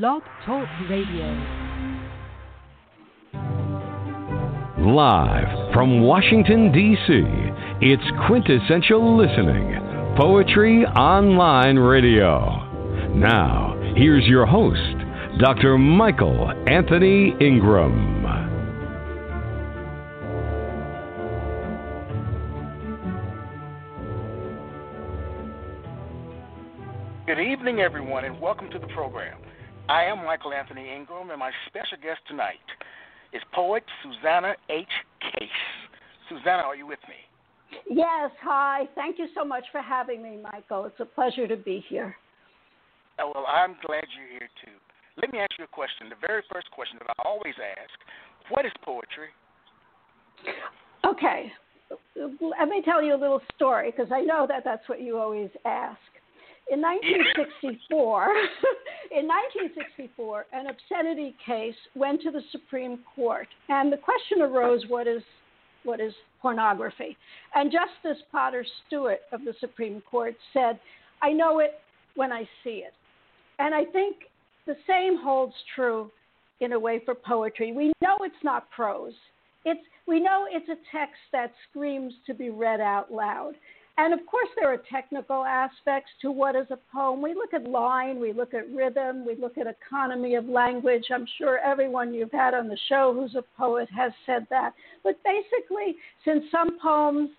Blog Talk Radio. Live from Washington, D.C., it's quintessential listening Poetry Online Radio. Now, here's your host, Dr. Michael Anthony Ingram. Good evening, everyone, and welcome to the program. I am Michael Anthony Ingram, and my special guest tonight is poet Susana H. Case. Susana, are you with me? Yes, hi. Thank you so much for having me, Michael. It's a pleasure to be here. Oh, well, I'm glad you're here too. Let me ask you a question. The very first question that I always ask What is poetry? Okay. Let me tell you a little story because I know that that's what you always ask. In 1964, in 1964, an obscenity case went to the Supreme Court, and the question arose: What is what is pornography? And Justice Potter Stewart of the Supreme Court said, "I know it when I see it," and I think the same holds true in a way for poetry. We know it's not prose. It's we know it's a text that screams to be read out loud. And of course, there are technical aspects to what is a poem. We look at line, we look at rhythm, we look at economy of language. I'm sure everyone you've had on the show who's a poet has said that. But basically, since some poems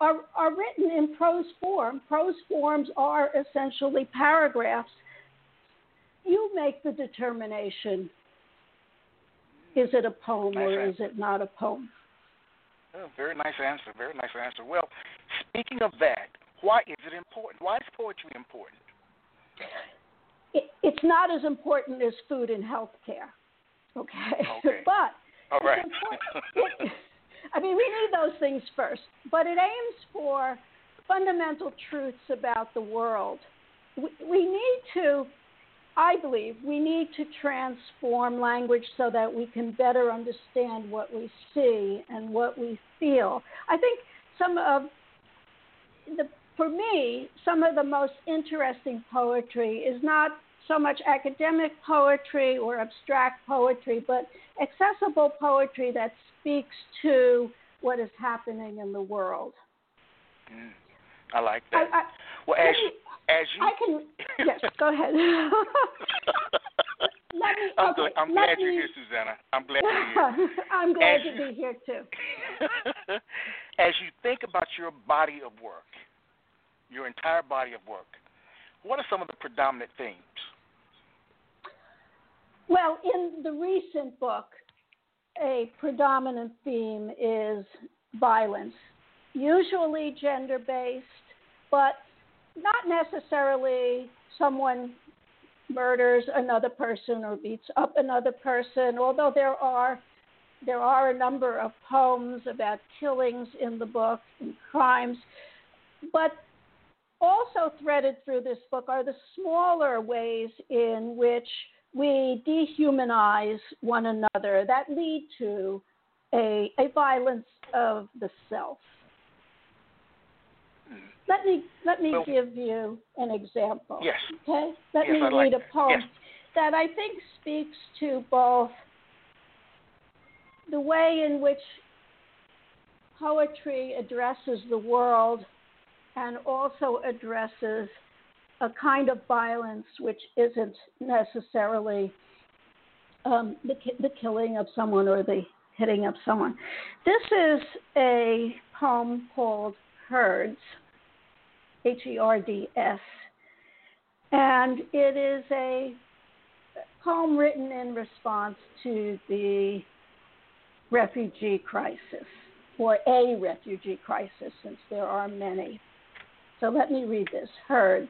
are, are written in prose form, prose forms are essentially paragraphs. You make the determination is it a poem nice or answer. is it not a poem? Oh, very nice answer. Very nice answer. Well, speaking of that, why is it important? Why is poetry important? It, it's not as important as food and health care. Okay. Okay. but All right. it's important. It, I mean, we need those things first, but it aims for fundamental truths about the world. We, we need to, I believe, we need to transform language so that we can better understand what we see and what we feel. I think some of the, for me, some of the most interesting poetry is not so much academic poetry or abstract poetry, but accessible poetry that speaks to what is happening in the world. Mm, I like that. I, well, as as you, I can. Yes, go ahead. Let me. I'm, okay, glad, I'm glad you're here, Susana. I'm glad you're here. I'm glad As to you- be here too. as you think about your body of work, your entire body of work, what are some of the predominant themes? Well, in the recent book, a predominant theme is violence, usually gender based, but not necessarily someone murders another person or beats up another person, although there are there are a number of poems about killings in the book and crimes, but also threaded through this book are the smaller ways in which we dehumanize one another that lead to a, a violence of the self. Let me let me Well- give you an example. Yes. Okay. Let Yes, me I'd like read a poem Yes. that I think speaks to both the way in which poetry addresses the world and also addresses a kind of violence which isn't necessarily um, the, the killing of someone or the hitting of someone. This is a poem called Herds, H E R D S, and it is a poem written in response to the refugee crisis, or a refugee crisis, since there are many. So let me read this Herds.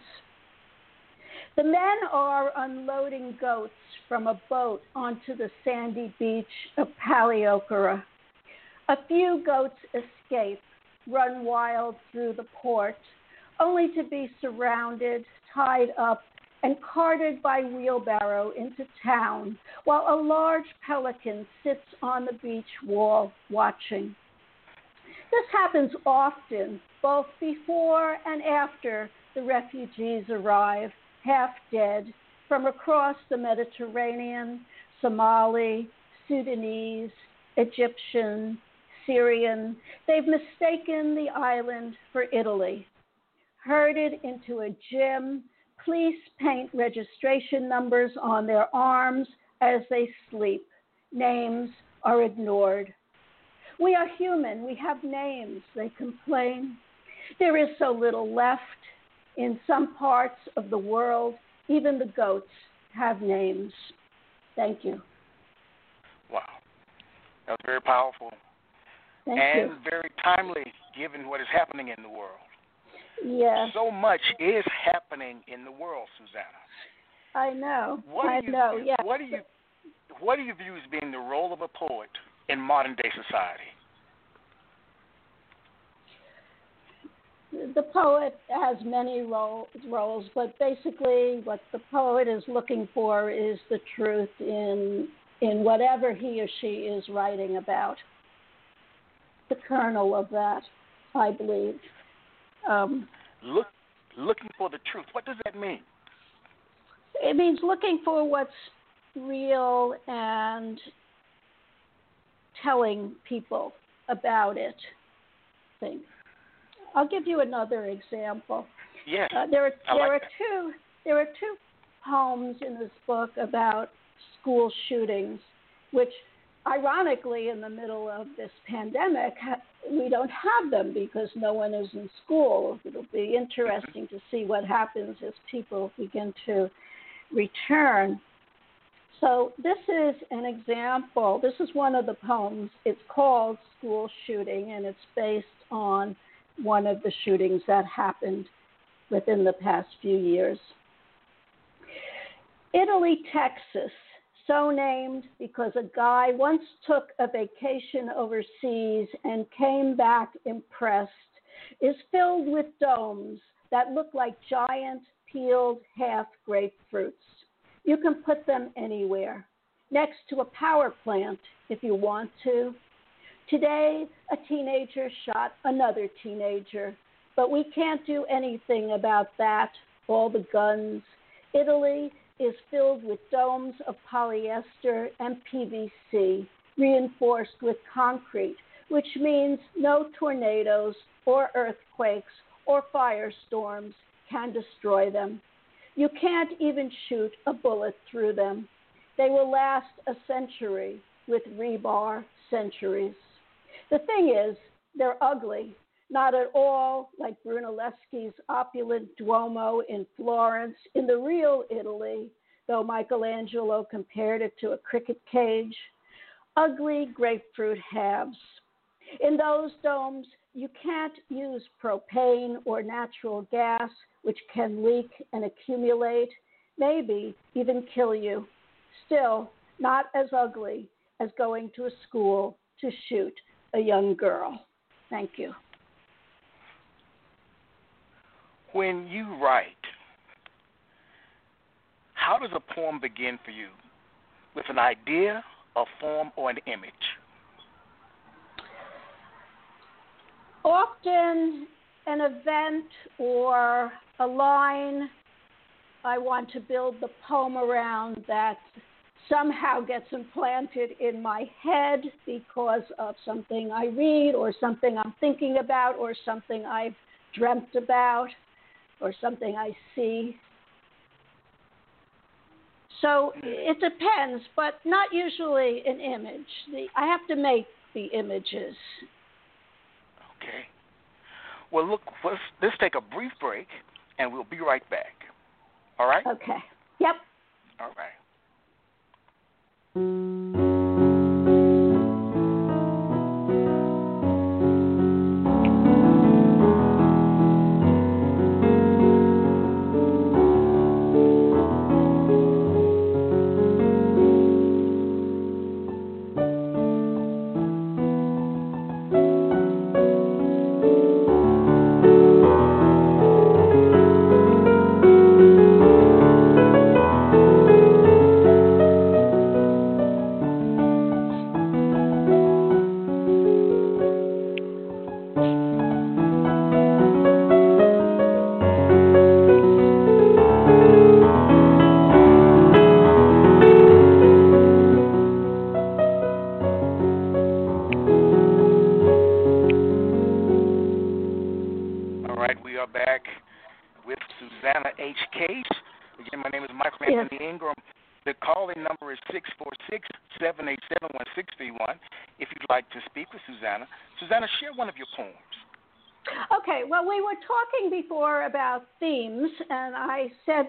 The men are unloading goats from a boat onto the sandy beach of Paleochora. A few goats escape, run wild through the port, only to be surrounded, tied up, and carted by wheelbarrow into town, while a large pelican sits on the beach wall watching. This happens often, both before and after the refugees arrive, half dead, from across the Mediterranean, Somali, Sudanese, Egyptian, Syrian. They've mistaken the island for Italy, herded into a gym. Police paint registration numbers on their arms as they sleep. Names are ignored. We are human. We have names, they complain. There is so little left. In some parts of the world, even the goats have names. Thank you. Wow. That was very powerful. Thank and you. very timely given what is happening in the world. Yes. So much is happening in the world, Susana. I know. What I do you, know. Yes. What do you what do you view as being the role of a poet in modern day society? the poet has many role, roles, but basically, what the poet is looking for is the truth in in whatever he or she is writing about. The kernel of that, I believe. Um, Look, looking for the truth. What does that mean? it means looking for what's real and telling people about it. I think. I'll give you another example. Yes. Uh, there are I there like are two there are two poems in this book about school shootings, which ironically in the middle of this pandemic we don't have them because no one is in school. It'll be interesting to see what happens as people begin to return. So this is an example. This is one of the poems. It's called School Shooting and it's based on one of the shootings that happened within the past few years. Italy, Texas, so named because a guy once took a vacation overseas and came back impressed, is filled with domes that look like giant peeled half grapefruits. You can put them anywhere, next to a power plant if you want to, Today, a teenager shot another teenager, but we can't do anything about that. All the guns. Italy is filled with domes of polyester and PVC, reinforced with concrete, which means no tornadoes or earthquakes or firestorms can destroy them. You can't even shoot a bullet through them. They will last a century with rebar centuries. The thing is, they're ugly, not at all like Brunelleschi's opulent Duomo in Florence. In the real Italy, though Michelangelo compared it to a cricket cage, ugly grapefruit halves. In those domes, you can't use propane or natural gas, which can leak and accumulate, maybe even kill you. Still, not as ugly as going to a school to shoot a young girl. Thank you. When you write, how does a poem begin for you? With an idea, a form, or an image? Often, an event or a line I want to build the poem around that somehow gets implanted in my head because of something I read or something I'm thinking about or something I've dreamt about or something I see. So it depends, but not usually an image. The, I have to make the images. Okay. Well, look, let's, let's take a brief break and we'll be right back. All right? Okay. Yep. All right.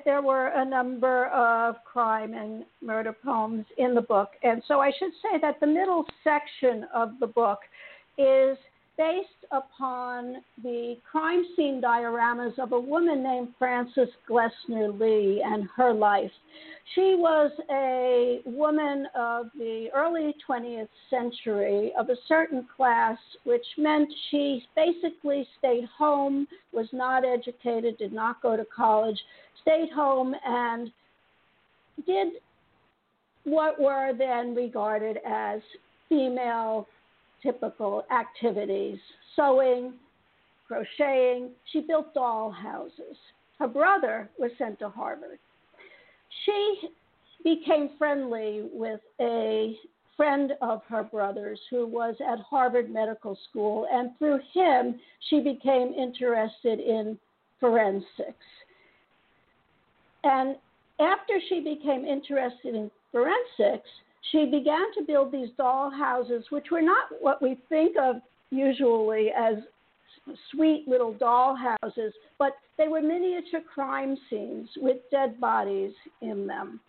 There were a number of crime and murder poems in the book. And so I should say that the middle section of the book is based upon the crime scene dioramas of a woman named Frances Glessner Lee and her life. She was a woman of the early 20th century of a certain class, which meant she basically stayed home, was not educated, did not go to college, stayed home, and did what were then regarded as female typical activities sewing, crocheting. She built doll houses. Her brother was sent to Harvard. She became friendly with a friend of her brother's who was at Harvard Medical School, and through him, she became interested in forensics. And after she became interested in forensics, she began to build these doll houses, which were not what we think of usually as sweet little doll houses, but they were miniature crime scenes with dead bodies in them.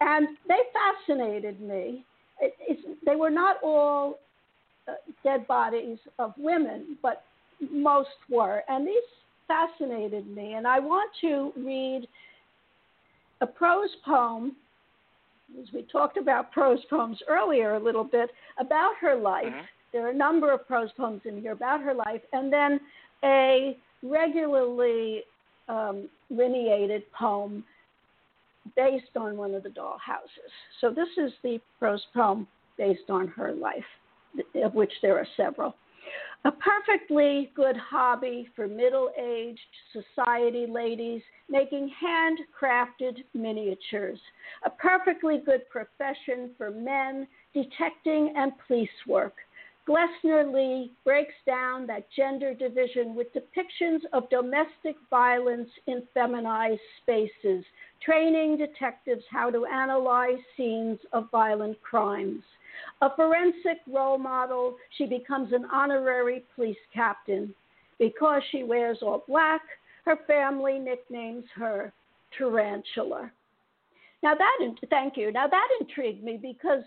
And they fascinated me. It, they were not all uh, dead bodies of women, but most were. And these fascinated me. And I want to read a prose poem as we talked about prose poems earlier a little bit, about her life. Mm-hmm. There are a number of prose poems in here about her life, and then a regularly um, lineated poem based on one of the doll houses. So this is the prose poem based on her life, of which there are several. A perfectly good hobby for middle aged society ladies making handcrafted miniatures. A perfectly good profession for men detecting and police work. Glessner Lee breaks down that gender division with depictions of domestic violence in feminized spaces, training detectives how to analyze scenes of violent crimes. A forensic role model, she becomes an honorary police captain. Because she wears all black, her family nicknames her Tarantula. Now that, thank you. Now that intrigued me because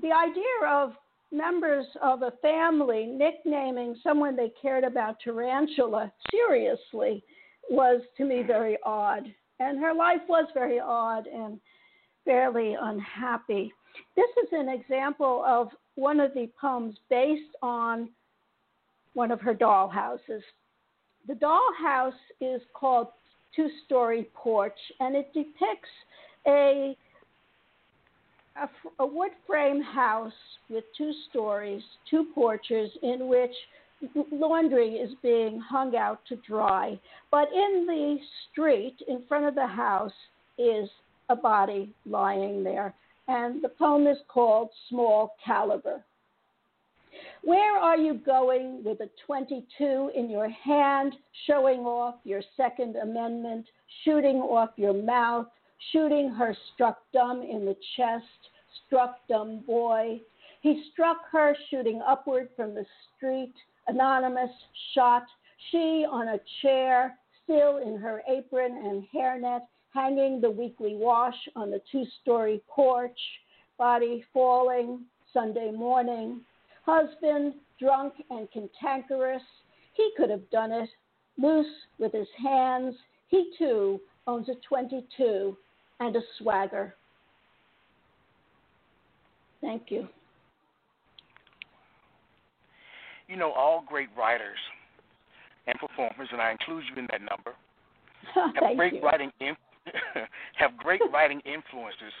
the idea of members of a family nicknaming someone they cared about Tarantula seriously was to me very odd. And her life was very odd and fairly unhappy. This is an example of one of the poems based on one of her dollhouses. The dollhouse is called Two Story Porch, and it depicts a, a, a wood frame house with two stories, two porches, in which laundry is being hung out to dry. But in the street in front of the house is a body lying there and the poem is called Small Caliber. Where are you going with a 22 in your hand, showing off your Second Amendment, shooting off your mouth, shooting her struck dumb in the chest, struck dumb boy? He struck her shooting upward from the street, anonymous shot, she on a chair, still in her apron and hairnet, hanging the weekly wash on the two story porch, body falling Sunday morning, husband drunk and cantankerous. He could have done it, loose with his hands. He too owns a 22 and a swagger. Thank you. You know, all great writers and performers, and I include you in that number, have great you. writing have great writing influences.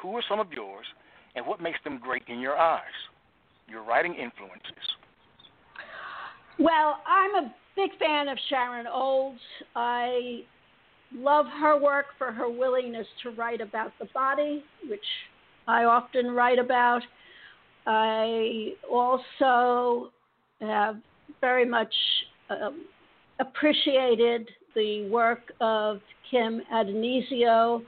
Who are some of yours, and what makes them great in your eyes? Your writing influences. Well, I'm a big fan of Sharon Olds. I love her work for her willingness to write about the body, which I often write about. I also have very much um, appreciated the work of Kim Addonizio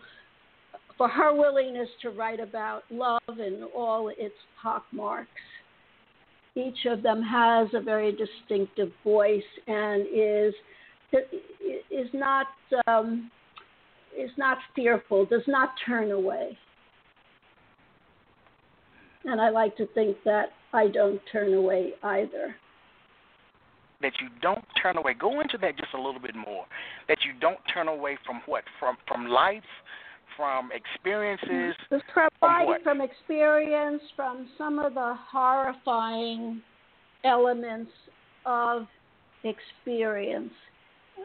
for her willingness to write about love in all its pockmarks. Each of them has a very distinctive voice and is is not um, is not fearful, does not turn away. And I like to think that I don't turn away either. That you don't turn away. Go into that just a little bit more. That you don't turn away from what? From from life, from experiences. From, from? From experience, from some of the horrifying elements of experience.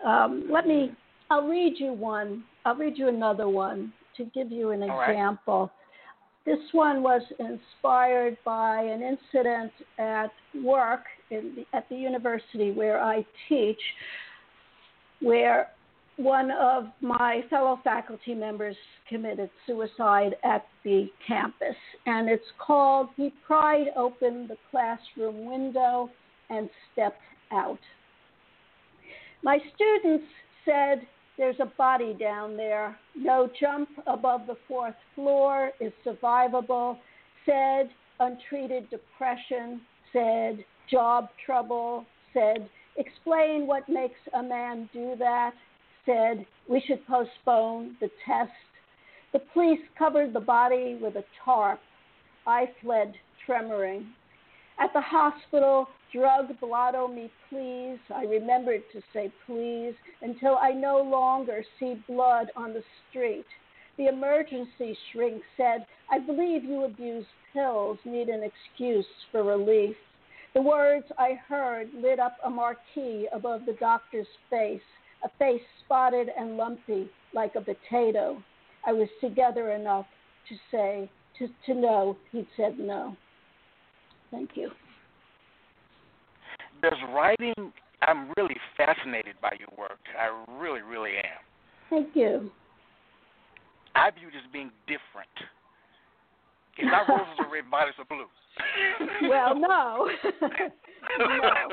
Um, let me. I'll read you one. I'll read you another one to give you an All example. Right. This one was inspired by an incident at work the, at the university where I teach, where one of my fellow faculty members committed suicide at the campus. And it's called He Pried Open the Classroom Window and Stepped Out. My students said there's a body down there. No jump above the fourth floor is survivable. Said untreated depression. Said job trouble. Said explain what makes a man do that. Said we should postpone the test. The police covered the body with a tarp. I fled tremoring. At the hospital, drug blotto me, please. I remembered to say please until I no longer see blood on the street. The emergency shrink said, I believe you abuse pills, need an excuse for relief. The words I heard lit up a marquee above the doctor's face, a face spotted and lumpy like a potato. I was together enough to say, to, to know he'd said no. Thank you does writing? I'm really fascinated by your work. I really, really am. Thank you. I view it as being different. It's not roses are red, violets are blue. well, no. no.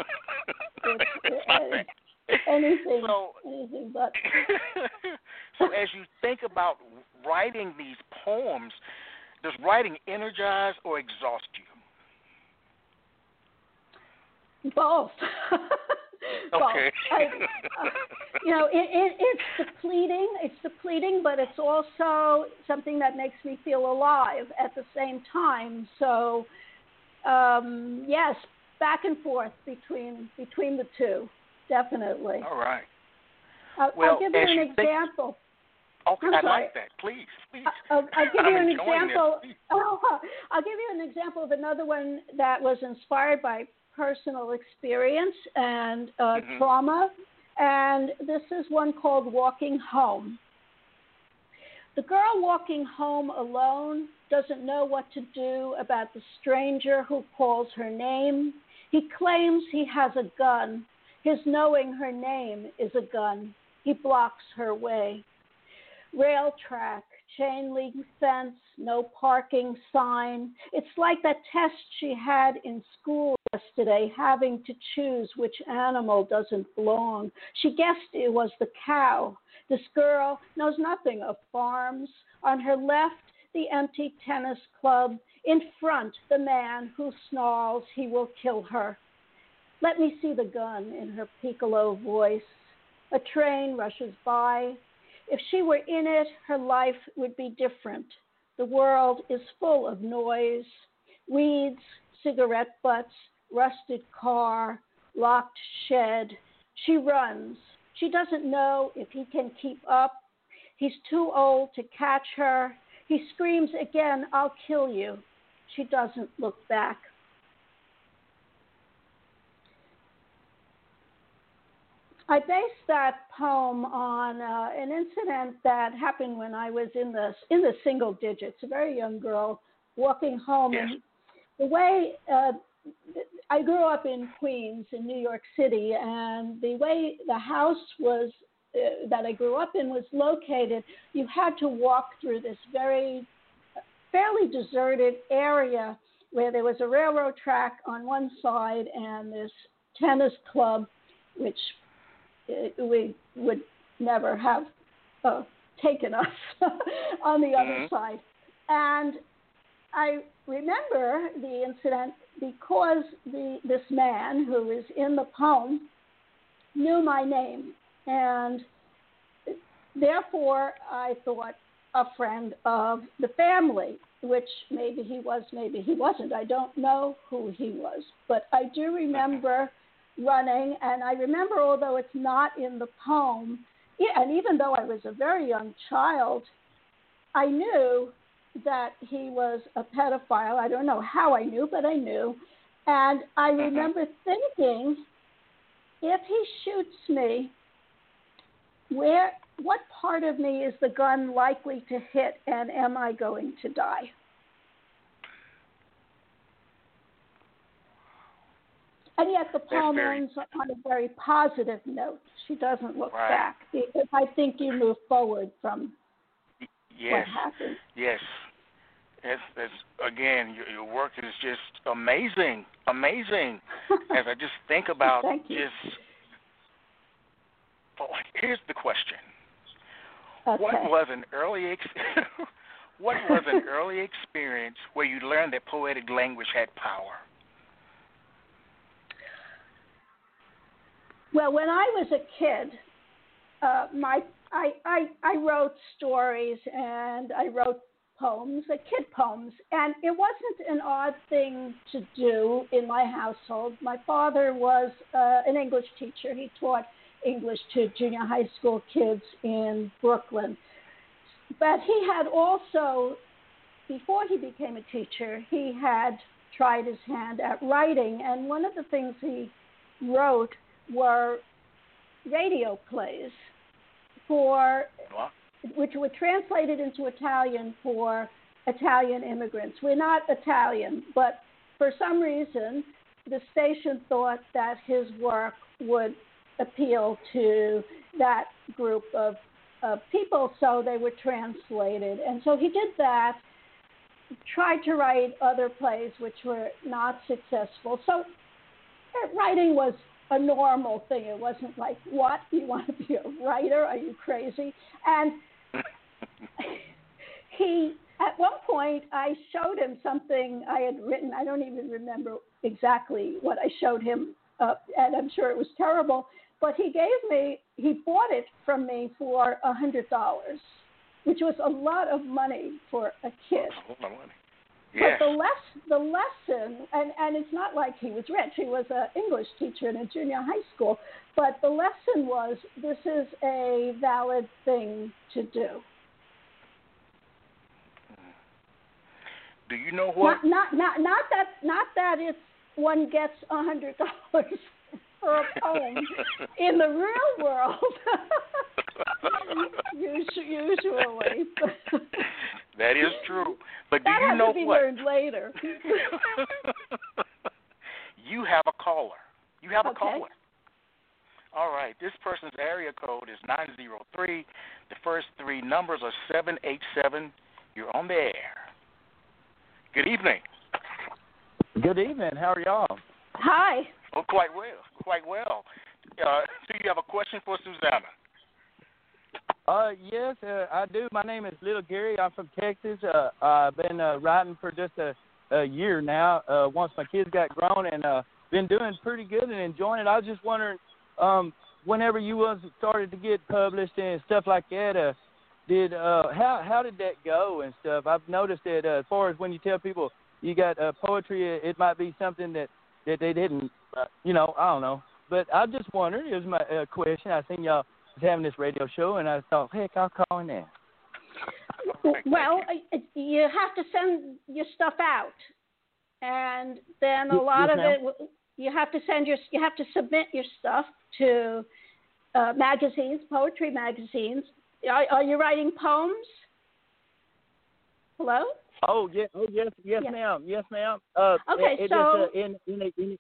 It's, it, anything, so, anything but. so, as you think about writing these poems, does writing energize or exhaust you? Both. okay. I, uh, you know, it, it, it's depleting. It's depleting, but it's also something that makes me feel alive at the same time. So, um, yes, back and forth between between the two, definitely. All right. I'll, well, I'll give you an example. Think, okay, i like that. Please, please. I'll, I'll give you an example. Oh, I'll give you an example of another one that was inspired by personal experience and uh, mm-hmm. trauma. And this is one called Walking Home. The girl walking home alone doesn't know what to do about the stranger who calls her name. He claims he has a gun. His knowing her name is a gun. He blocks her way. Rail track, chain link fence, no parking sign. It's like that test she had in school yesterday, having to choose which animal doesn't belong. She guessed it was the cow. This girl knows nothing of farms. On her left, the empty tennis club. In front, the man who snarls he will kill her. Let me see the gun in her piccolo voice. A train rushes by. If she were in it, her life would be different. The world is full of noise weeds, cigarette butts, rusted car, locked shed. She runs. She doesn't know if he can keep up. He's too old to catch her. He screams again, I'll kill you. She doesn't look back. I based that poem on uh, an incident that happened when I was in the in the single digits. A very young girl walking home, yes. and the way uh, I grew up in Queens, in New York City, and the way the house was uh, that I grew up in was located, you had to walk through this very fairly deserted area where there was a railroad track on one side and this tennis club, which we would never have a taken us on the other mm-hmm. side. And I remember the incident because the this man who is in the poem knew my name, and therefore I thought a friend of the family, which maybe he was, maybe he wasn't. I don't know who he was, but I do remember running, and I remember, although it's not in the poem, and even though I was a very young child, I knew that he was a pedophile. I don't know how I knew, but I knew. And I mm-hmm. remember thinking, if he shoots me, where what part of me is the gun likely to hit and am I going to die? And yet the poem ends on a very positive note. She doesn't look right. back. I think you move forward from yes. what happened. Yes. It's, it's again, your, your work is just amazing, amazing. As I just think about just, well, here's the question: okay. What was an early ex- what was an early experience where you learned that poetic language had power? Well, when I was a kid, uh, my I, I I wrote stories and I wrote poems, uh, kid poems, and it wasn't an odd thing to do in my household. My father was uh, an English teacher. He taught English to junior high school kids in Brooklyn. But he had also, before he became a teacher, he had tried his hand at writing, and one of the things he wrote were radio plays for which were translated into Italian for Italian immigrants. We're not Italian, but for some reason the station thought that his work would appeal to that group of, of people, so they were translated. And so he did that, tried to write other plays which were not successful. So uh, writing was a normal thing. It wasn't like, what? You want to be a writer? Are you crazy? And he, at one point, I showed him something I had written. I don't even remember exactly what I showed him, uh, and I'm sure it was terrible. But he gave me, he bought it from me for a hundred dollars, which was a lot of money for a kid. A lot of money. But the less the lesson, and and it's not like he was rich. He was an English teacher in a junior high school. But the lesson was this is a valid thing to do. Do you know what? Not not not, not that not that it's one gets a hundred dollars for a poem in the real world. Usually. that is true. But do that you know to be what? learned later. you have a caller. You have okay. a caller. All right. This person's area code is 903. The first three numbers are 787. You're on the air. Good evening. Good evening. How are y'all? Hi. Oh, quite well. Quite well. Uh, do you have a question for Susana? Uh, yes, uh, I do. My name is Little Gary. I'm from Texas. Uh, I've been uh, writing for just a, a year now. Uh, once my kids got grown, and uh, been doing pretty good and enjoying it. I was just wondering, um, whenever you was started to get published and stuff like that, uh, did uh, how how did that go and stuff? I've noticed that uh, as far as when you tell people you got uh, poetry, it, it might be something that that they didn't, uh, you know, I don't know. But I just wondered. It was my uh, question. I seen y'all was having this radio show, and I thought, heck, I'll call in there. Well, you have to send your stuff out, and then a lot yes, of it you have to send your you have to submit your stuff to uh, magazines, poetry magazines. Are, are, you writing poems? Hello. Oh yes, oh yes, yes, yes. ma'am, yes, ma'am. Uh, okay, it, so uh, in in a, in,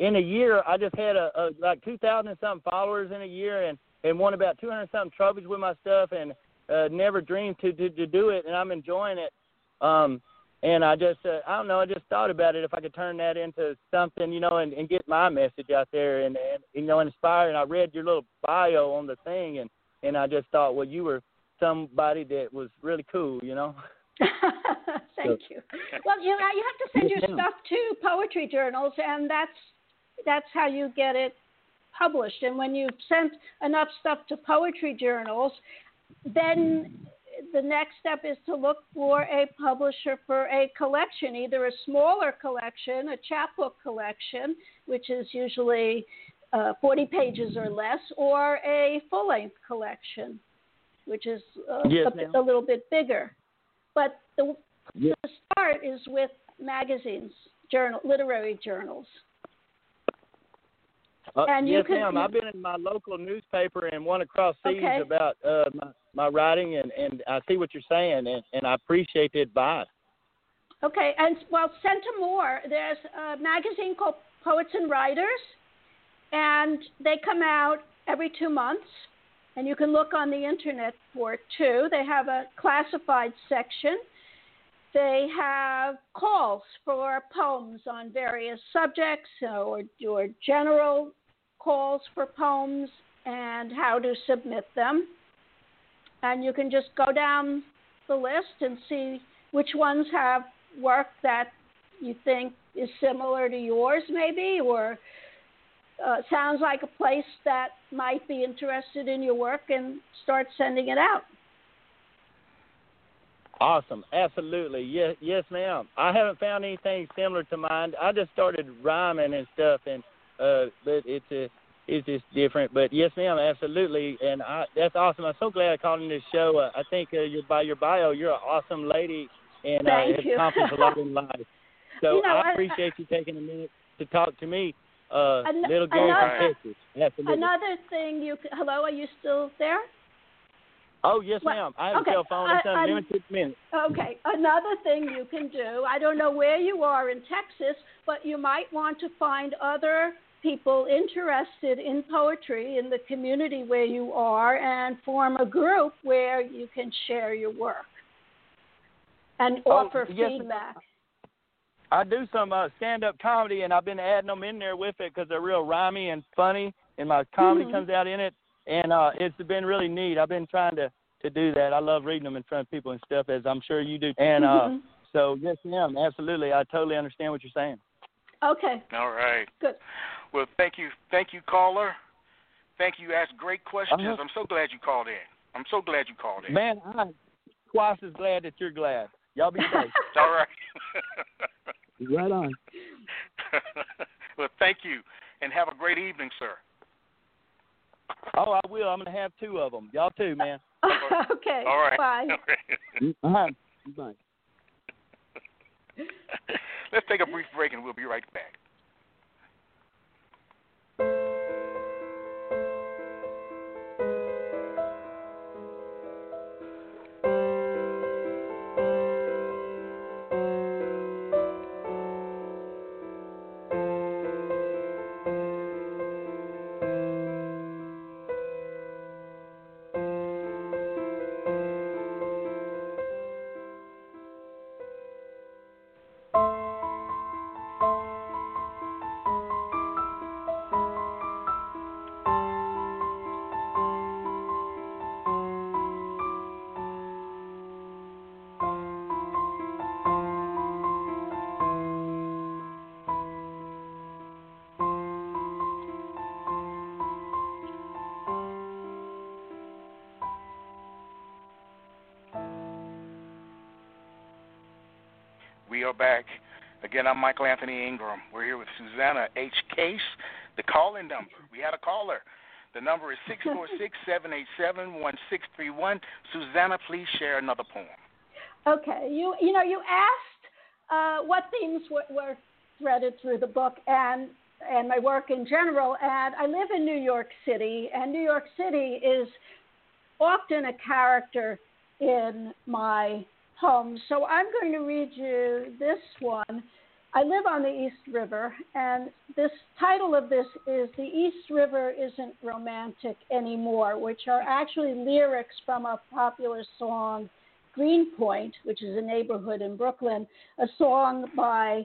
in a year, I just had a, a like two thousand something followers in a year, and and won about 200 something trophies with my stuff and uh, never dreamed to, to to do it and I'm enjoying it. Um and I just uh, I don't know, I just thought about it if I could turn that into something, you know, and, and get my message out there and, and you know, inspire and I read your little bio on the thing and and I just thought well you were somebody that was really cool, you know. Thank you. Well, you know, you have to send your stuff to poetry journals, and that's that's how you get it published. And when you've sent enough stuff to poetry journals, then the next step is to look for a publisher for a collection, either a smaller collection, a chapbook collection, which is usually uh, 40 pages or less, or a full length collection, which is uh, yes, a, a, little bit bigger. But the, yes. the start is with magazines, journal, literary journals. Uh, and yes, you ma'am. I've been in my local newspaper and one across seas okay. about uh, my, my writing, and, and I see what you're saying, and, and I appreciate the advice. Okay, and well, Centimore, there's a magazine called Poets and Writers, and they come out every two months, and you can look on the internet for it too. They have a classified section. They have calls for poems on various subjects or, or general calls for poems and how to submit them. And you can just go down the list and see which ones have work that you think is similar to yours, maybe, or uh, sounds like a place that might be interested in your work and start sending it out. Awesome, absolutely, yes, yes, ma'am. I haven't found anything similar to mine. I just started rhyming and stuff, and uh, but it's a, it's just different. But yes, ma'am, absolutely, and I, that's awesome. I'm so glad I called in this show. Uh, I think uh, you're, by your bio, you're an awesome lady, and uh, have accomplished a lot in life. So you know, I appreciate I, you taking a minute to talk to me. Uh, an- little Gary another, from Texas. Absolutely. Another thing, you hello, are you still there? Oh yes, well, ma'am. I have okay. a cell phone. It's uh, unlimited minutes. Okay. Another thing you can do. I don't know where you are in Texas, but you might want to find other people interested in poetry in the community where you are and form a group where you can share your work and oh, offer yes, feedback. I do some uh, stand-up comedy, and I've been adding them in there with it because they're real rhymy and funny, and my comedy mm-hmm. comes out in it, and uh, it's been really neat. I've been trying to to do that. I love reading them in front of people and stuff, as I'm sure you do. And uh, mm-hmm. so, yes, ma'am, absolutely. I totally understand what you're saying. Okay. All right. Good. Well, thank you, thank you, caller. Thank you. Asked great questions. Uh-huh. I'm so glad you called in. I'm so glad you called in. Man, I'm twice as glad that you're glad. Y'all be safe. All right. right on. well, thank you, and have a great evening, sir. Oh, I will. I'm gonna have two of them. Y'all too, man. okay. All right. Bye. uh-huh. Bye. Let's take a brief break, and we'll be right back. We are back. Again, I'm Michael Anthony Ingram. We're here with Susana H. Case. The call-in number. We had a caller. The number is six four six seven eight seven one six three one. Susana, please share another poem. Okay. You you know you asked uh, what themes were, were threaded through the book and and my work in general. And I live in New York City, and New York City is often a character in my poems. So I'm going to read you this one. I live on the East River, and this title of this is The East River Isn't Romantic Anymore, which are actually lyrics from a popular song, Greenpoint, which is a neighborhood in Brooklyn, a song by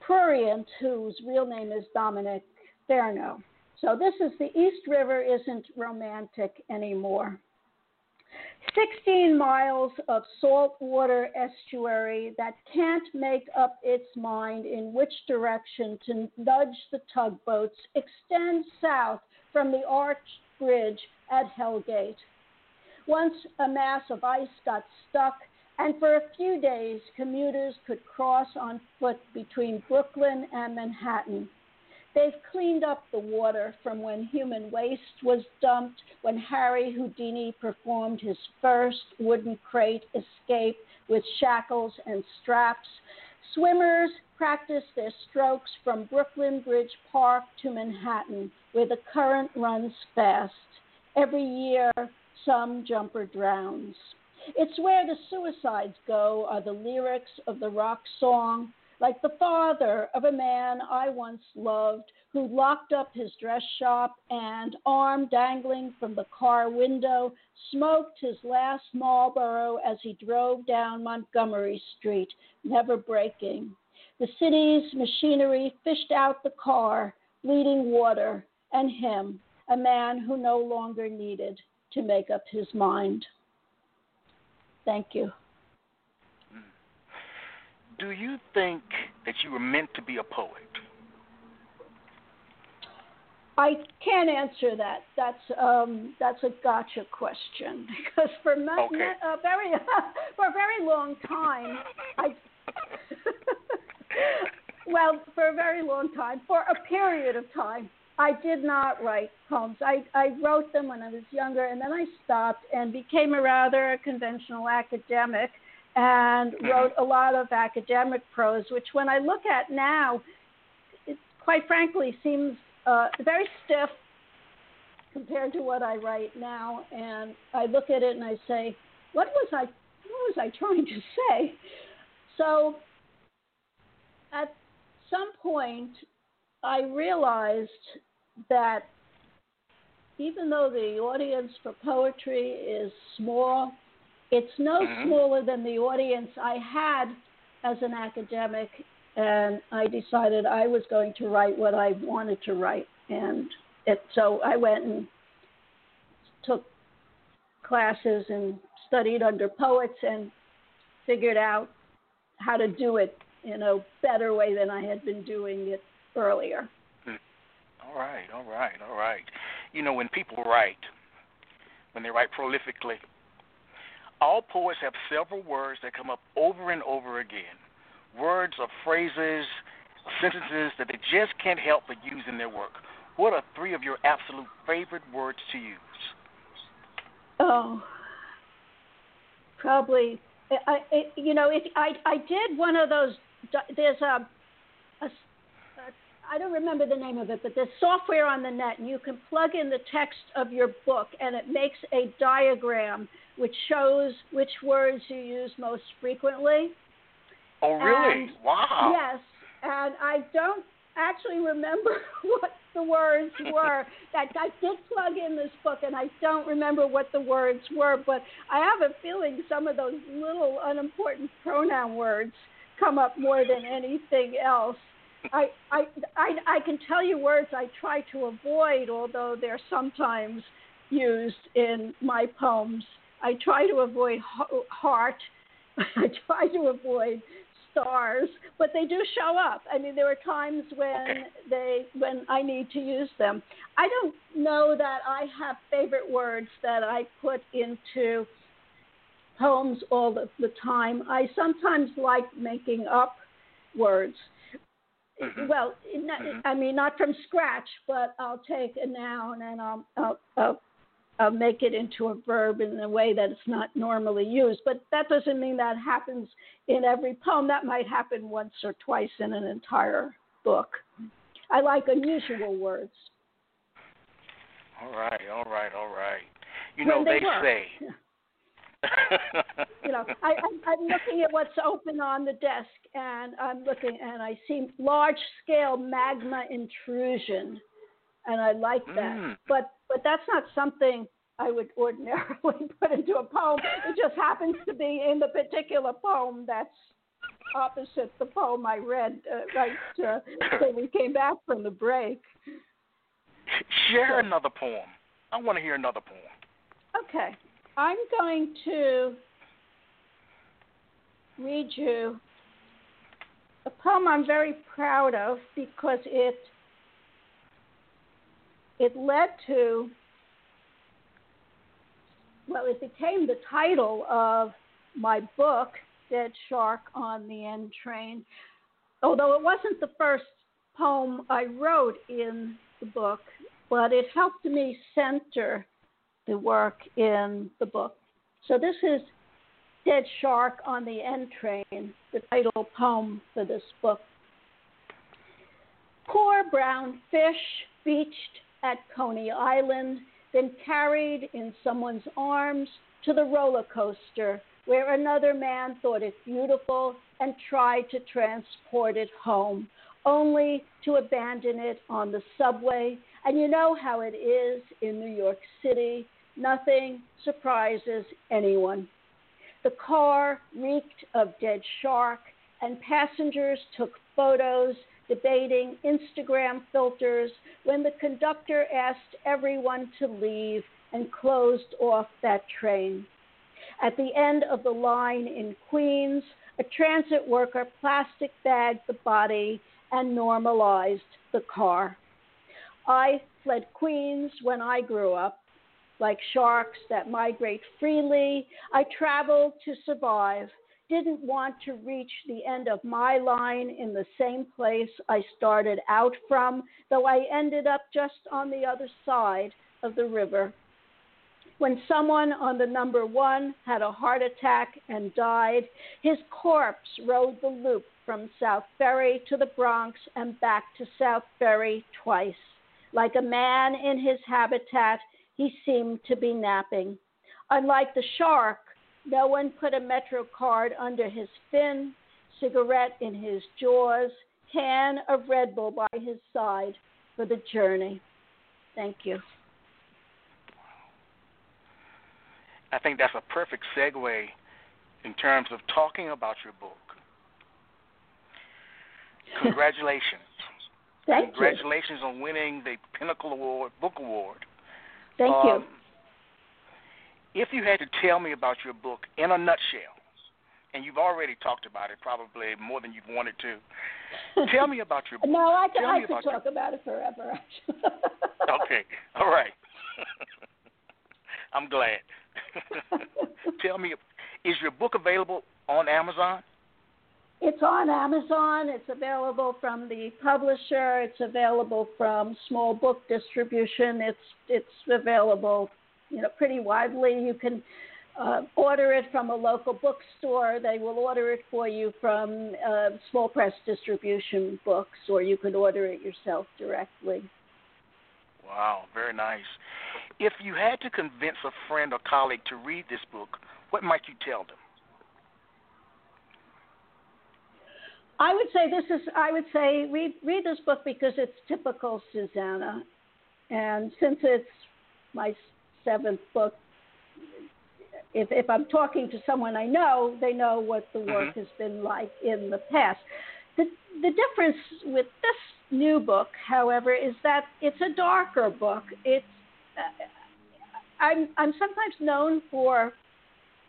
Prurient, whose real name is Dominick Fernow. So this is The East River Isn't Romantic Anymore. 16 miles of saltwater estuary that can't make up its mind in which direction to nudge the tugboats extends south from the arched bridge at Hellgate. Once a mass of ice got stuck, and for a few days commuters could cross on foot between Brooklyn and Manhattan. They've cleaned up the water from when human waste was dumped, when Harry Houdini performed his first wooden crate escape with shackles and straps. Swimmers practice their strokes from Brooklyn Bridge Park to Manhattan, where the current runs fast. Every year, some jumper drowns. It's where the suicides go, are the lyrics of the rock song like the father of a man I once loved who locked up his dress shop and, arm dangling from the car window, smoked his last Marlboro as he drove down Montgomery Street, never breaking. The city's machinery fished out the car, bleeding water, and him, a man who no longer needed to make up his mind. Thank you do you think that you were meant to be a poet? I can't answer that. That's um, that's a gotcha question because for my, okay. a very for a very long time, I well for a very long time for a period of time I did not write poems. I I wrote them when I was younger, and then I stopped and became a rather conventional academic and mm-hmm. wrote a lot of academic prose, which when I look at now, it quite frankly seems uh, very stiff compared to what I write now. And I look at it and I say, what was I, what was I trying to say? So at some point, I realized that even though the audience for poetry is small, it's no mm-hmm. smaller than the audience I had as an academic, and I decided I was going to write what I wanted to write. And it, so I went and took classes and studied under poets and figured out how to do it in a better way than I had been doing it earlier. Hmm. All right, all right, all right. You know, when people write, when they write prolifically, all poets have several words that come up over and over again words or phrases, sentences that they just can't help but use in their work. What are three of your absolute favorite words to use? Oh, probably. I, I you know, it, I I did one of those. There's a, I don't remember the name of it, but there's software on the net, and you can plug in the text of your book, and it makes a diagram which shows which words you use most frequently. Oh, really? And, wow. Yes, and I don't actually remember what the words were. that I did plug in this book, and I don't remember what the words were, but I have a feeling some of those little unimportant pronoun words come up more than anything else. I, I, I, I can tell you words I try to avoid, although they're sometimes used in my poems. I try to avoid heart. I try to avoid stars, but they do show up. I mean, there are times when they when I need to use them. I don't know that I have favorite words that I put into poems all the, the time. I sometimes like making up words. Mm-hmm. Well, mm-hmm. I mean, not from scratch, but I'll take a noun and I'll, I'll, I'll uh, make it into a verb in a way that it's not normally used. But that doesn't mean that happens in every poem. That might happen once or twice in an entire book. I like unusual words. All right, all right, all right. You when know, they, they say. you know, I, I'm, I'm looking at what's open on the desk, and I'm looking, and I see large-scale magma intrusion, and I like that. Mm. But but that's not something I would ordinarily put into a poem. It just happens to be in the particular poem that's opposite the poem I read uh, right uh, when we came back from the break. Share so, another poem. I want to hear another poem. Okay. I'm going to read you a poem I'm very proud of because it it led to well, it became the title of my book, Dead Shark on the N Train. Although it wasn't the first poem I wrote in the book, but it helped me center the work in the book. So this is Dead Shark on the N Train, the title poem for this book. Poor brown fish beached at Coney Island, then carried in someone's arms to the roller coaster where another man thought it beautiful and tried to transport it home, only to abandon it on the subway. And you know how it is in New York City. Nothing surprises anyone. The car reeked of dead shark, and passengers took photos debating Instagram filters when the conductor asked everyone to leave and closed off that train. At the end of the line in Queens, a transit worker plastic bagged the body and normalized the car. I fled Queens when I grew up, like sharks that migrate freely, I traveled to survive, didn't want to reach the end of my line in the same place I started out from, though I ended up just on the other side of the river. When someone on the number one had a heart attack and died, his corpse rode the loop from South Ferry to the Bronx and back to South Ferry twice. Like a man in his habitat, he seemed to be napping. Unlike the shark, no one put a Metro card under his fin, cigarette in his jaws, can of Red Bull by his side for the journey. Thank you. I think that's a perfect segue in terms of talking about your book. Congratulations. Thank Congratulations you. on winning the Pinnacle Award, Book Award. Thank um, you. If you had to tell me about your book in a nutshell, and you've already talked about it probably more than you've wanted to, tell me about your book. no, I can, tell I about talk your... about it forever. okay, all right. I'm glad. tell me, is your book available on Amazon? It's on Amazon. It's available from the publisher. It's available from small book distribution. It's it's available, you know, pretty widely. You can uh, order it from a local bookstore. They will order it for you from uh, small press distribution books, or you can order it yourself directly. Wow, very nice. If you had to convince a friend or colleague to read this book, what might you tell them? I would say this is. I would say read read this book because it's typical Susana, and since it's my seventh book, if if I'm talking to someone I know, they know what the work mm-hmm. has been like in the past. The the difference with this new book, however, is that it's a darker book. It's uh, I'm I'm sometimes known for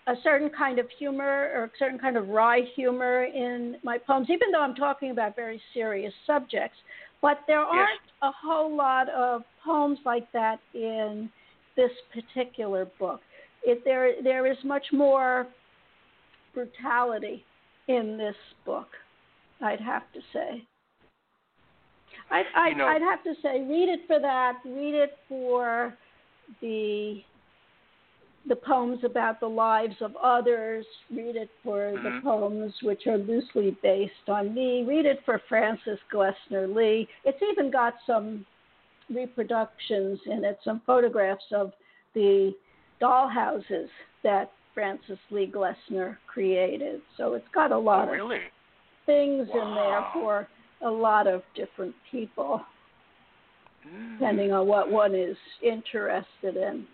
a certain kind of humor or a certain kind of wry humor in my poems, even though I'm talking about very serious subjects. But there aren't a whole lot of poems like that in this particular book. It, there, there is much more brutality in this book, I'd have to say. I'd, I'd, you know, I'd have to say, read it for that. Read it for the the poems about the lives of others. Read it for mm-hmm. the poems which are loosely based on me. Read it for Frances Glessner Lee. It's even got some reproductions in it, some photographs of the dollhouses that Frances Lee Glessner created. So it's got a lot oh, really? of things wow. in there for a lot of different people, mm. depending on what one is interested in.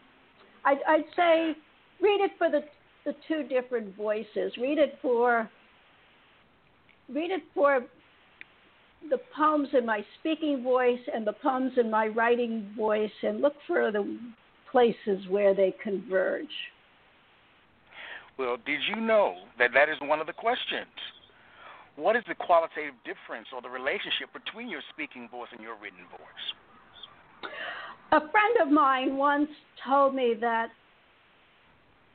I'd, I'd say read it for the the two different voices. Read it for read it for the poems in my speaking voice and the poems in my writing voice, and look for the places where they converge. Well, did you know that that is one of the questions? What is the qualitative difference or the relationship between your speaking voice and your written voice? A friend of mine once told me that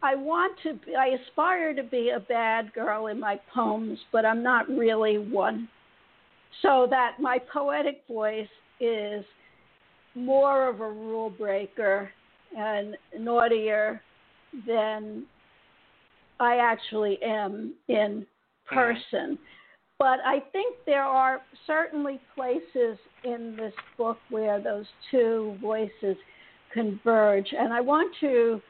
I want to be, I aspire to be a bad girl in my poems, but I'm not really one. So that my poetic voice is more of a rule breaker and naughtier than I actually am in mm-hmm. person. But I think there are certainly places in this book where those two voices converge. And I want to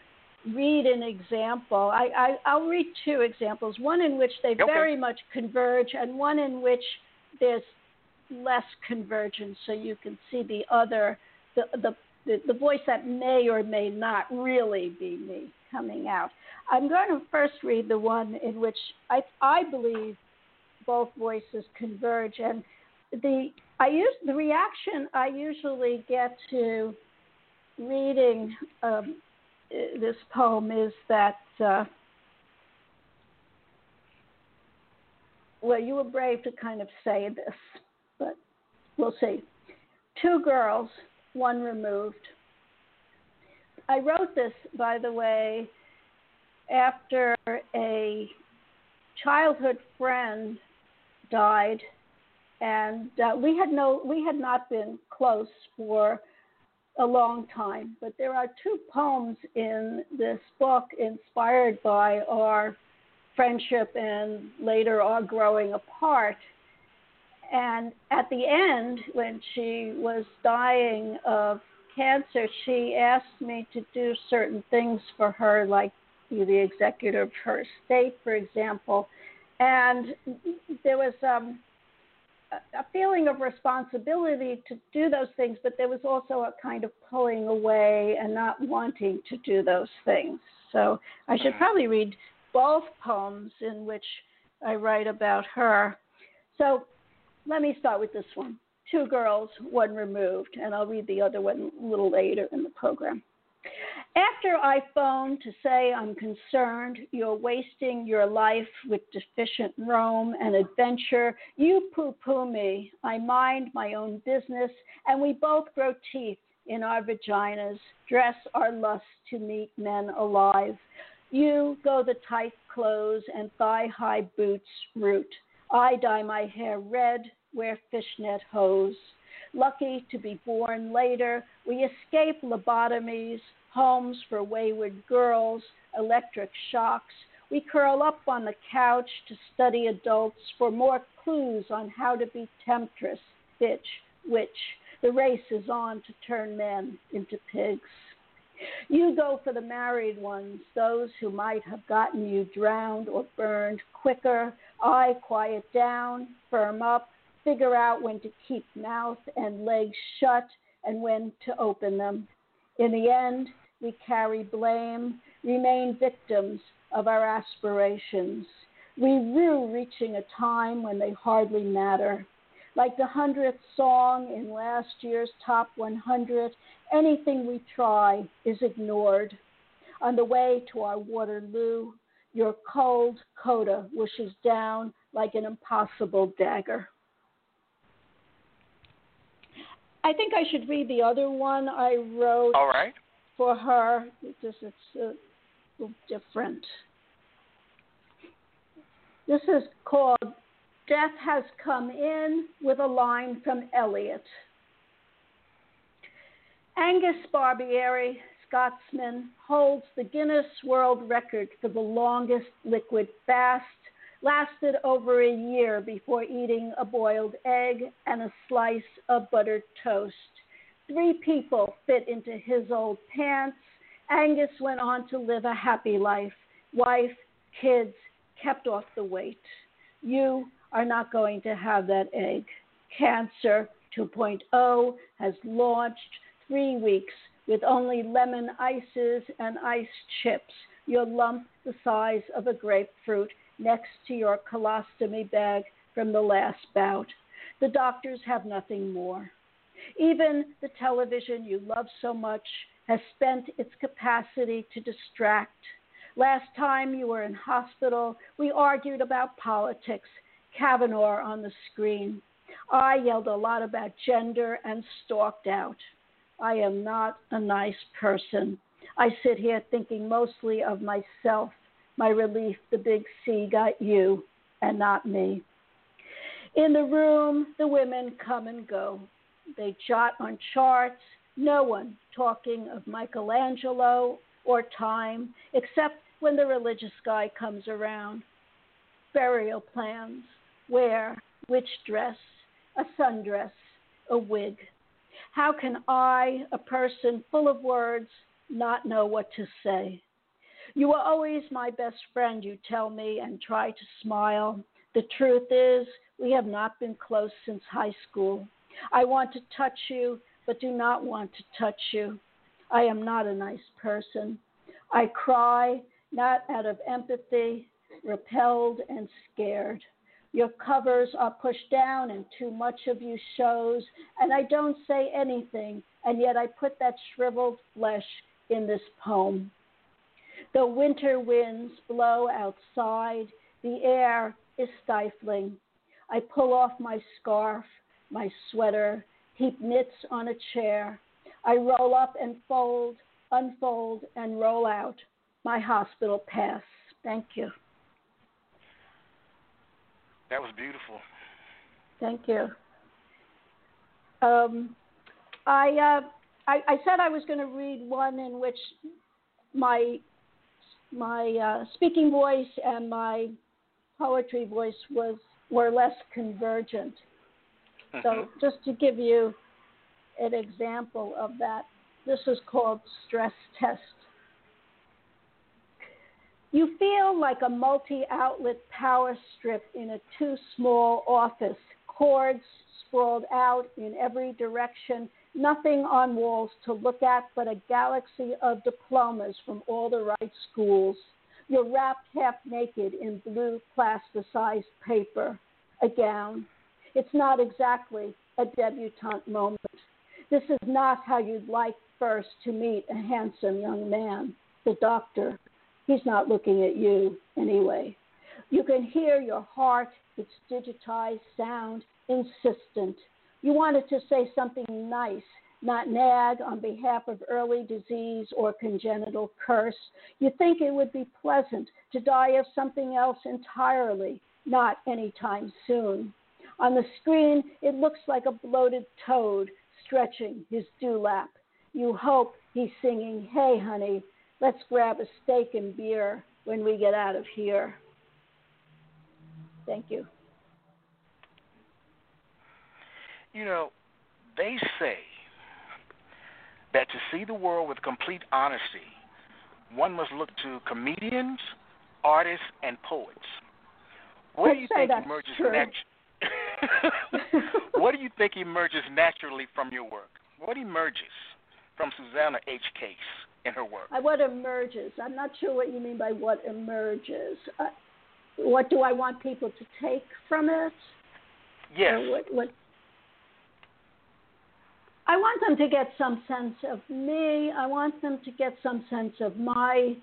read an example. I, I, will read two examples one in which they okay. very much converge, and one in which there's less convergence, so you can see the other, the, the, the, the voice that may or may not really be me coming out. I'm going to first read the one in which I, I believe both voices converge, and the I use the reaction I usually get to reading um, this poem is that uh, well, you were brave to kind of say this, but we'll see. Two girls, one removed. I wrote this, by the way, after a childhood friend died, and uh, we had no, we had not been close for a long time. But there are two poems in this book inspired by our friendship and later our growing apart. And at the end, when she was dying of cancer, she asked me to do certain things for her, like be the executor of her estate, for example. And there was um, a feeling of responsibility to do those things, but there was also a kind of pulling away and not wanting to do those things. So I should probably read both poems in which I write about her. So let me start with this one Two Girls, One Removed, and I'll read the other one a little later in the program. After I phone to say I'm concerned you're wasting your life with deficient roam and adventure, you poo poo me. I mind my own business, and we both grow teeth in our vaginas, dress our lust to meet men alive. You go the tight clothes and thigh high boots route. I dye my hair red, wear fishnet hose. Lucky to be born later, we escape lobotomies, homes for wayward girls, electric shocks. We curl up on the couch to study adults for more clues on how to be temptress, bitch, witch. The race is on to turn men into pigs. You go for the married ones, those who might have gotten you drowned or burned quicker. I quiet down, firm up, figure out when to keep mouth and legs shut and when to open them. In the end, we carry blame, remain victims of our aspirations. We rue reaching a time when they hardly matter. Like the hundredth song in last year's top 100, anything we try is ignored. On the way to our Waterloo, your cold coda wishes down like an impossible dagger. I think I should read the other one I wrote. All right for her because it's a little different. This is called Death Has Come In with a line from Eliot. Angus Barbieri, Scotsman, holds the Guinness World Record for the longest liquid fast, lasted over a year before eating a boiled egg and a slice of buttered toast. Three people fit into his old pants. Angus went on to live a happy life. Wife, kids, kept off the weight. You are not going to have that egg. Cancer 2.0 has launched three weeks with only lemon ices and ice chips, your lump the size of a grapefruit next to your colostomy bag from the last bout. The doctors have nothing more. Even the television you love so much has spent its capacity to distract. Last time you were in hospital, we argued about politics, Kavanaugh on the screen. I yelled a lot about gender and stalked out. I am not a nice person. I sit here thinking mostly of myself. My relief the big C got you and not me. In the room, the women come and go. They jot on charts, no one talking of Michelangelo or time, except when the religious guy comes around. Burial plans, where, which dress, a sundress, a wig. How can I, a person full of words, not know what to say? You are always my best friend, you tell me, and try to smile. The truth is, we have not been close since high school. I want to touch you, but do not want to touch you. I am not a nice person. I cry, not out of empathy, repelled and scared. Your covers are pushed down, and too much of you shows, and I don't say anything, and yet I put that shriveled flesh in this poem. The winter winds blow outside, the air is stifling. I pull off my scarf, my sweater, heap knits on a chair. I roll up and fold, unfold, and roll out my hospital pass. Thank you. That was beautiful. Thank you. Um, I, uh, I, I said I was going to read one in which my my uh, speaking voice and my poetry voice was were less convergent. So just to give you an example of that, this is called stress test. You feel like a multi outlet power strip in a too small office, cords sprawled out in every direction, nothing on walls to look at but a galaxy of diplomas from all the right schools. You're wrapped half naked in blue plasticized paper, a gown. It's not exactly a debutante moment. This is not how you'd like first to meet a handsome young man, the doctor. He's not looking at you anyway. You can hear your heart, its digitized sound, insistent. You wanted to say something nice, not nag on behalf of early disease or congenital curse. You think it would be pleasant to die of something else entirely, not anytime soon. On the screen, it looks like a bloated toad stretching his dewlap. You hope he's singing, Hey, honey, let's grab a steak and beer when we get out of here. Thank you. You know, they say that to see the world with complete honesty, one must look to comedians, artists, and poets. What do you think emerges natu- What do you think emerges naturally from your work? What emerges from Susana H. Case in her work? Uh, what emerges? I'm not sure what you mean by what emerges. Uh, what do I want people to take from it? Yes. What, what, I want them to get some sense of me. I want them to get some sense of my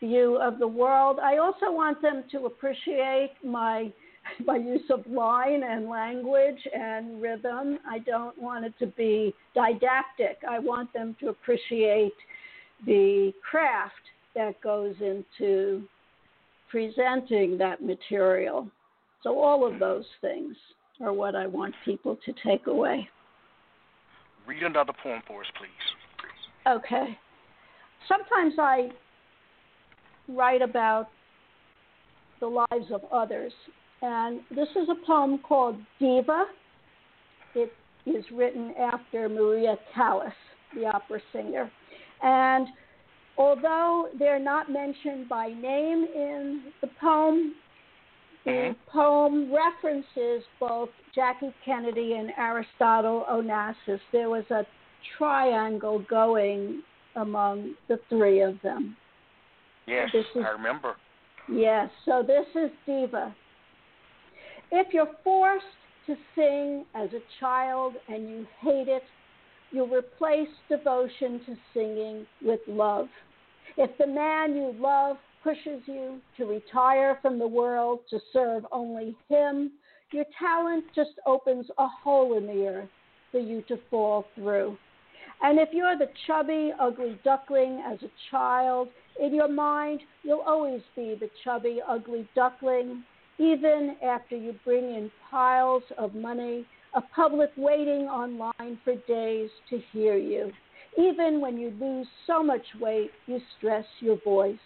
view of the world. I also want them to appreciate my my use of line and language and rhythm. I don't want it to be didactic. I want them to appreciate the craft that goes into presenting that material. So, all of those things are what I want people to take away. Read another poem for us, please. Okay. Sometimes I write about the lives of others, and this is a poem called Diva. It is written after Maria Callas, the opera singer. And although they're not mentioned by name in the poem, the poem references both Jackie Kennedy and Aristotle Onassis. There was a triangle going among the three of them. Yes, is, I remember. Yes, so this is Diva. If you're forced to sing as a child and you hate it, you replace devotion to singing with love. If the man you love pushes you to retire from the world to serve only Him, your talent just opens a hole in the earth for you to fall through. And if you're the chubby, ugly duckling as a child, in your mind, you'll always be the chubby, ugly duckling, even after you bring in piles of money, a public waiting online for days to hear you. Even when you lose so much weight, you stress your voice.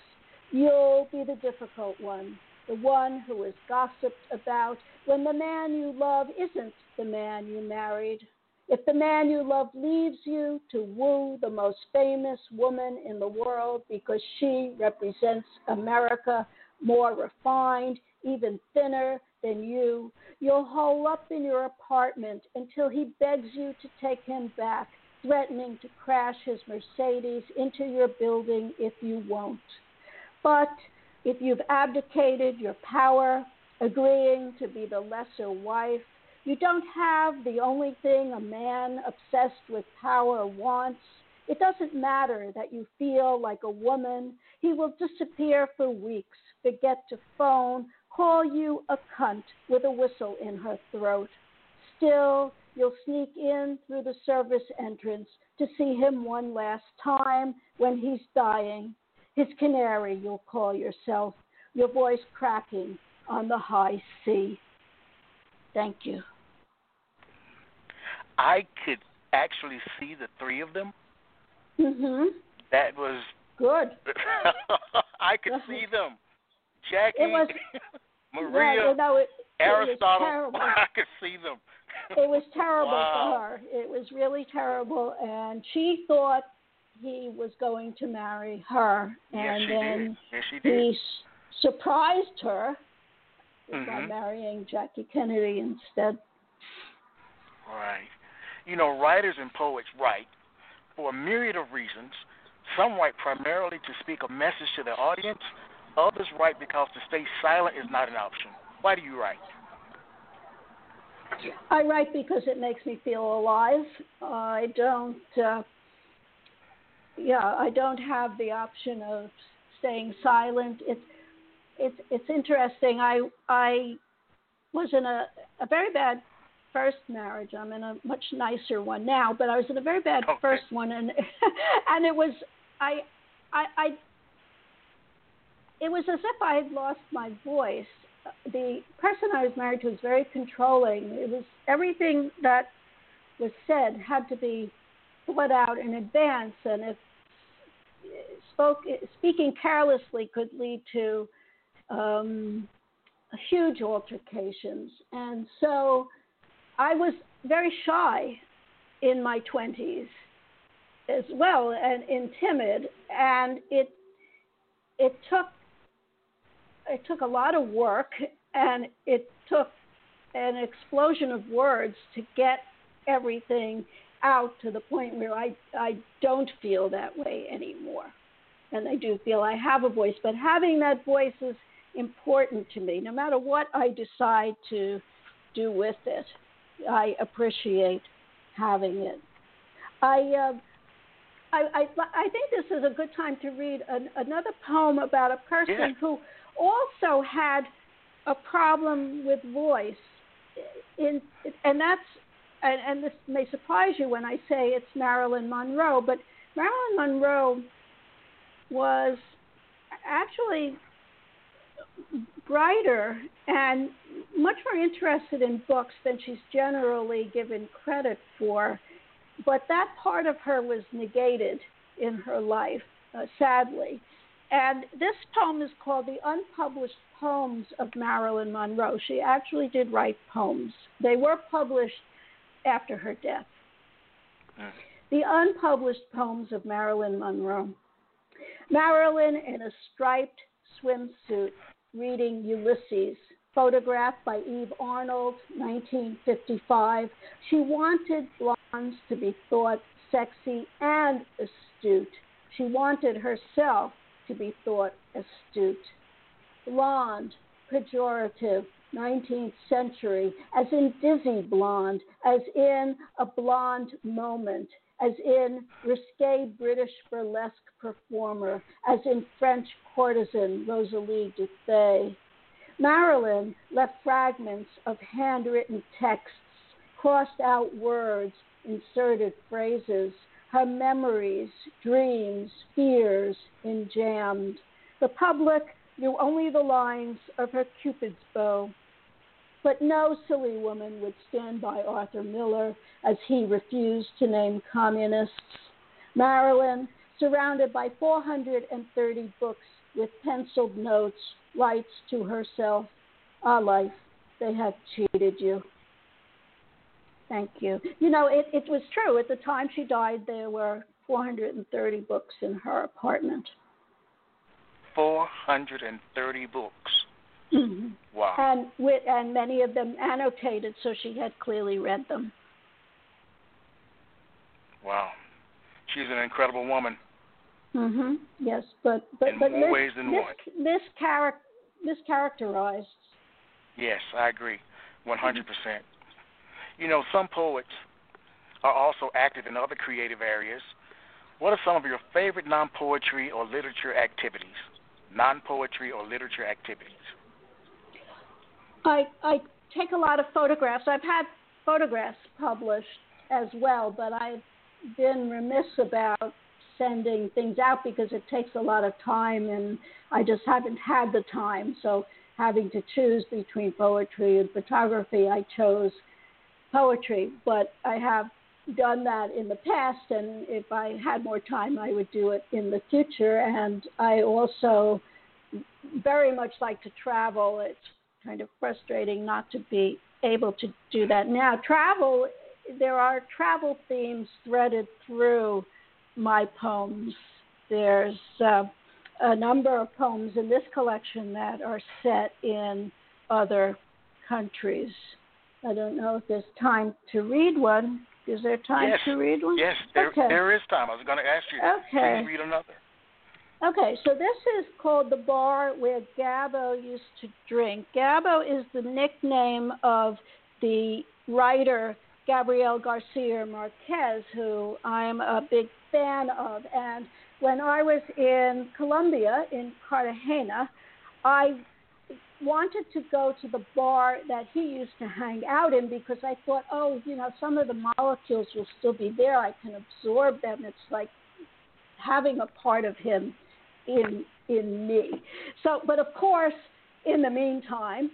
You'll be the difficult one, the one who is gossiped about when the man you love isn't the man you married. If the man you love leaves you to woo the most famous woman in the world because she represents America more refined, even thinner than you, you'll hole up in your apartment until he begs you to take him back, threatening to crash his Mercedes into your building if you won't. But if you've abdicated your power, agreeing to be the lesser wife, you don't have the only thing a man obsessed with power wants. It doesn't matter that you feel like a woman. He will disappear for weeks, forget to phone, call you a cunt with a whistle in her throat. Still, you'll sneak in through the service entrance to see him one last time when he's dying. His canary, you'll call yourself, your voice cracking on the high sea. Thank you. I could actually see the three of them. Mhm. That was good. I could see them. Jackie, was, Maria, yeah, no, it, Aristotle. It. I could see them. It was terrible wow. for her. It was really terrible, and she thought he was going to marry her, and yes, then. Yes, he s- surprised her by Mhm. marrying Jackie Kennedy instead. Right. You know, writers and poets write for a myriad of reasons. Some write primarily to speak a message to the audience. Others write because to stay silent is not an option. Why do you write? I write because it makes me feel alive. I don't. Uh, yeah, I don't have the option of staying silent. It's it's it's interesting. I I was in a a very bad first marriage. I'm in a much nicer one now, but I was in a very bad Okay. first one, and and it was I I I it was as if I had lost my voice. The person I was married to was very controlling. It was everything that was said had to be thought out in advance, and if spoke speaking carelessly could lead to um, huge altercations. And so I was very shy in my 20s as well and, and timid and it it took it took a lot of work and it took an explosion of words to get everything out to the point where I I don't feel that way anymore. And I do feel I have a voice, but having that voice is important to me no matter what I decide to do with it. I appreciate having it. I, uh, I, I, I think this is a good time to read an, another poem about a person Yeah. who also had a problem with voice. In, and that's and, and this may surprise you when I say it's Marilyn Monroe, but Marilyn Monroe was actually brighter and much more interested in books than she's generally given credit for. But that part of her was negated in her life, uh, sadly. And this poem is called The Unpublished Poems of Marilyn Monroe. She actually did write poems, they were published after her death. Mm. The Unpublished Poems of Marilyn Monroe. Marilyn in a striped swimsuit reading Ulysses, photographed by Eve Arnold, 1955. She wanted blondes to be thought sexy and astute. She wanted herself to be thought astute. Blonde, pejorative, 19th century, as in dizzy blonde, as in a blonde moment, as in risque British burlesque performer, as in French courtesan Rosalie Duthé. Marilyn left fragments of handwritten texts, crossed out words, inserted phrases, her memories, dreams, fears enjambed. The public knew only the lines of her Cupid's bow. But no silly woman would stand by Arthur Miller as he refused to name communists. Marilyn, surrounded by 430 books with penciled notes, writes to herself, Ah, life, they have cheated you. Thank you. You know, it, it was true. At the time she died, there were 430 books in her apartment. 430 books. Mm-hmm. Wow. And with and many of them annotated, so she had clearly read them. Wow. She's an incredible woman. Mhm. Yes, but but In but more this, ways than this, one. This charac this. Yes, I agree. 100%. You know, some poets are also active in other creative areas. What are some of your favorite non poetry or literature activities? Non poetry or literature activities? I I take a lot of photographs. I've had photographs published as well, but I've been remiss about sending things out because it takes a lot of time and I just haven't had the time. So having to choose between poetry and photography, I chose poetry, but I have done that in the past and if I had more time I would do it in the future and I also very much like to travel. It's kind of frustrating not to be able to do that now. Travel there are travel themes threaded through my poems. There's uh, a number of poems in this collection that are set in other countries. I don't know if there's time to read one. Is there time yes. to read one? Yes, there, okay. there is time. I was going to ask you. Okay. Please read another. Okay, so this is called the bar where Gabo used to drink. Gabo is the nickname of the writer Gabriel Garcia Marquez, who I'm a big fan of. And when I was in Colombia, in Cartagena, I wanted to go to the bar that he used to hang out in because I thought, oh, you know, some of the molecules will still be there. I can absorb them. It's like having a part of him in in me. So, but of course, in the meantime,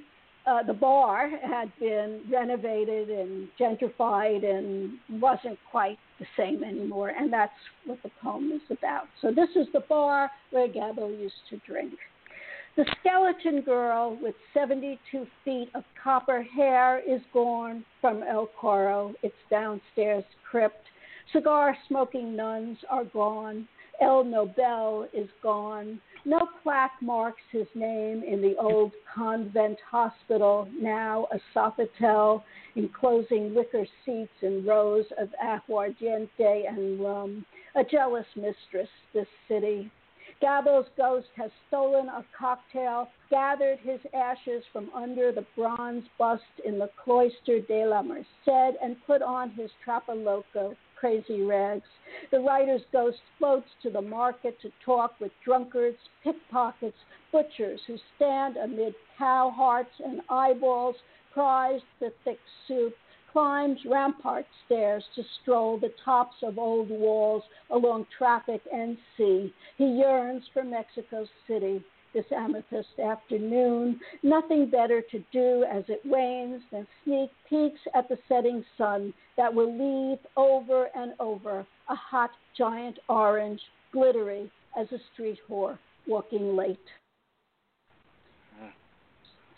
uh, the bar had been renovated and gentrified and wasn't quite the same anymore, and that's what the poem is about. So this is the bar where Gabo used to drink. The skeleton girl with 72 feet of copper hair is gone from El Coro, its downstairs crypt. Cigar smoking nuns are gone. El Nobel is gone. No plaque marks his name in the old convent hospital, now a Sofitel, enclosing wicker seats and rows of aguardiente and rum. A jealous mistress, this city. Gabo's ghost has stolen a cocktail, gathered his ashes from under the bronze bust in the Cloister de la Merced, and put on his trapaloco crazy rags. The writer's ghost floats to the market to talk with drunkards, pickpockets, butchers who stand amid cow hearts and eyeballs, prized the thick soup, climbs rampart stairs to stroll the tops of old walls along traffic and sea. He yearns for Mexico City this amethyst afternoon. Nothing better to do as it wanes than sneak peeks at the setting sun that will leave over and over a hot giant orange, glittery as a street whore walking late.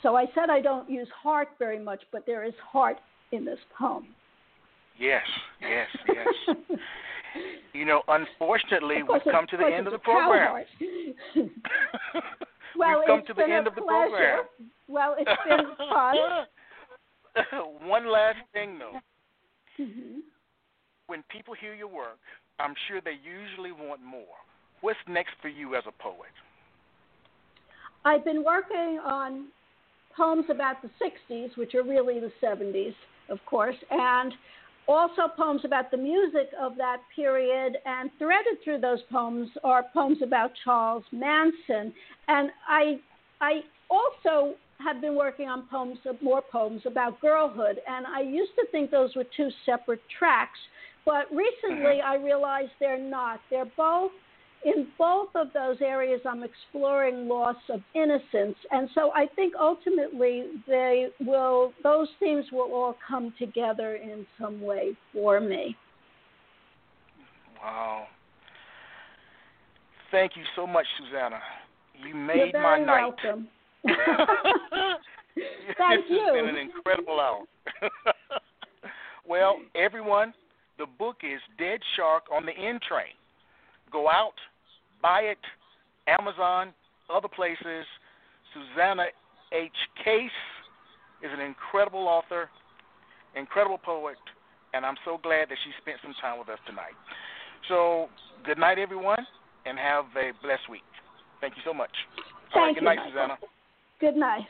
So I said I don't use heart very much, but there is heart in this poem. Yes, yes, yes. you know, unfortunately, we've come to the end of the program. well, we've come to the end of the pleasure. program. Well, it's been fun. One last thing, though. Mhm. When people hear your work, I'm sure they usually want more. What's next for you as a poet? I've been working on poems about the 60s, which are really the 70s, of course, and also poems about the music of that period, and threaded through those poems are poems about Charles Manson. And I, I also have been working on poems, more poems about girlhood, and I used to think those were two separate tracks, but recently uh-huh. I realized they're not. They're both in both of those areas, I'm exploring loss of innocence, and so I think ultimately they will; those themes will all come together in some way for me. Wow! Thank you so much, Susana. You made You're my very night. welcome. this Thank you. has been an incredible hour. well, everyone, the book is Dead Shark on the N Train. Go out, buy it, Amazon, other places. Susana H. Case is an incredible author, incredible poet, and I'm so glad that she spent some time with us tonight. So, good night, everyone, and have a blessed week. Thank you so much. All right, Thank good night. Susana. Good night.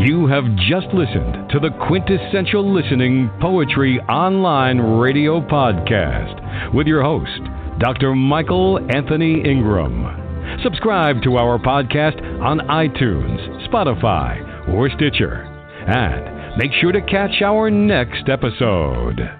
You have just listened to the Quintessential Listening Poetry Online Radio Podcast with your host, Dr. Michael Anthony Ingram. Subscribe to our podcast on iTunes, Spotify, or Stitcher. And make sure to catch our next episode.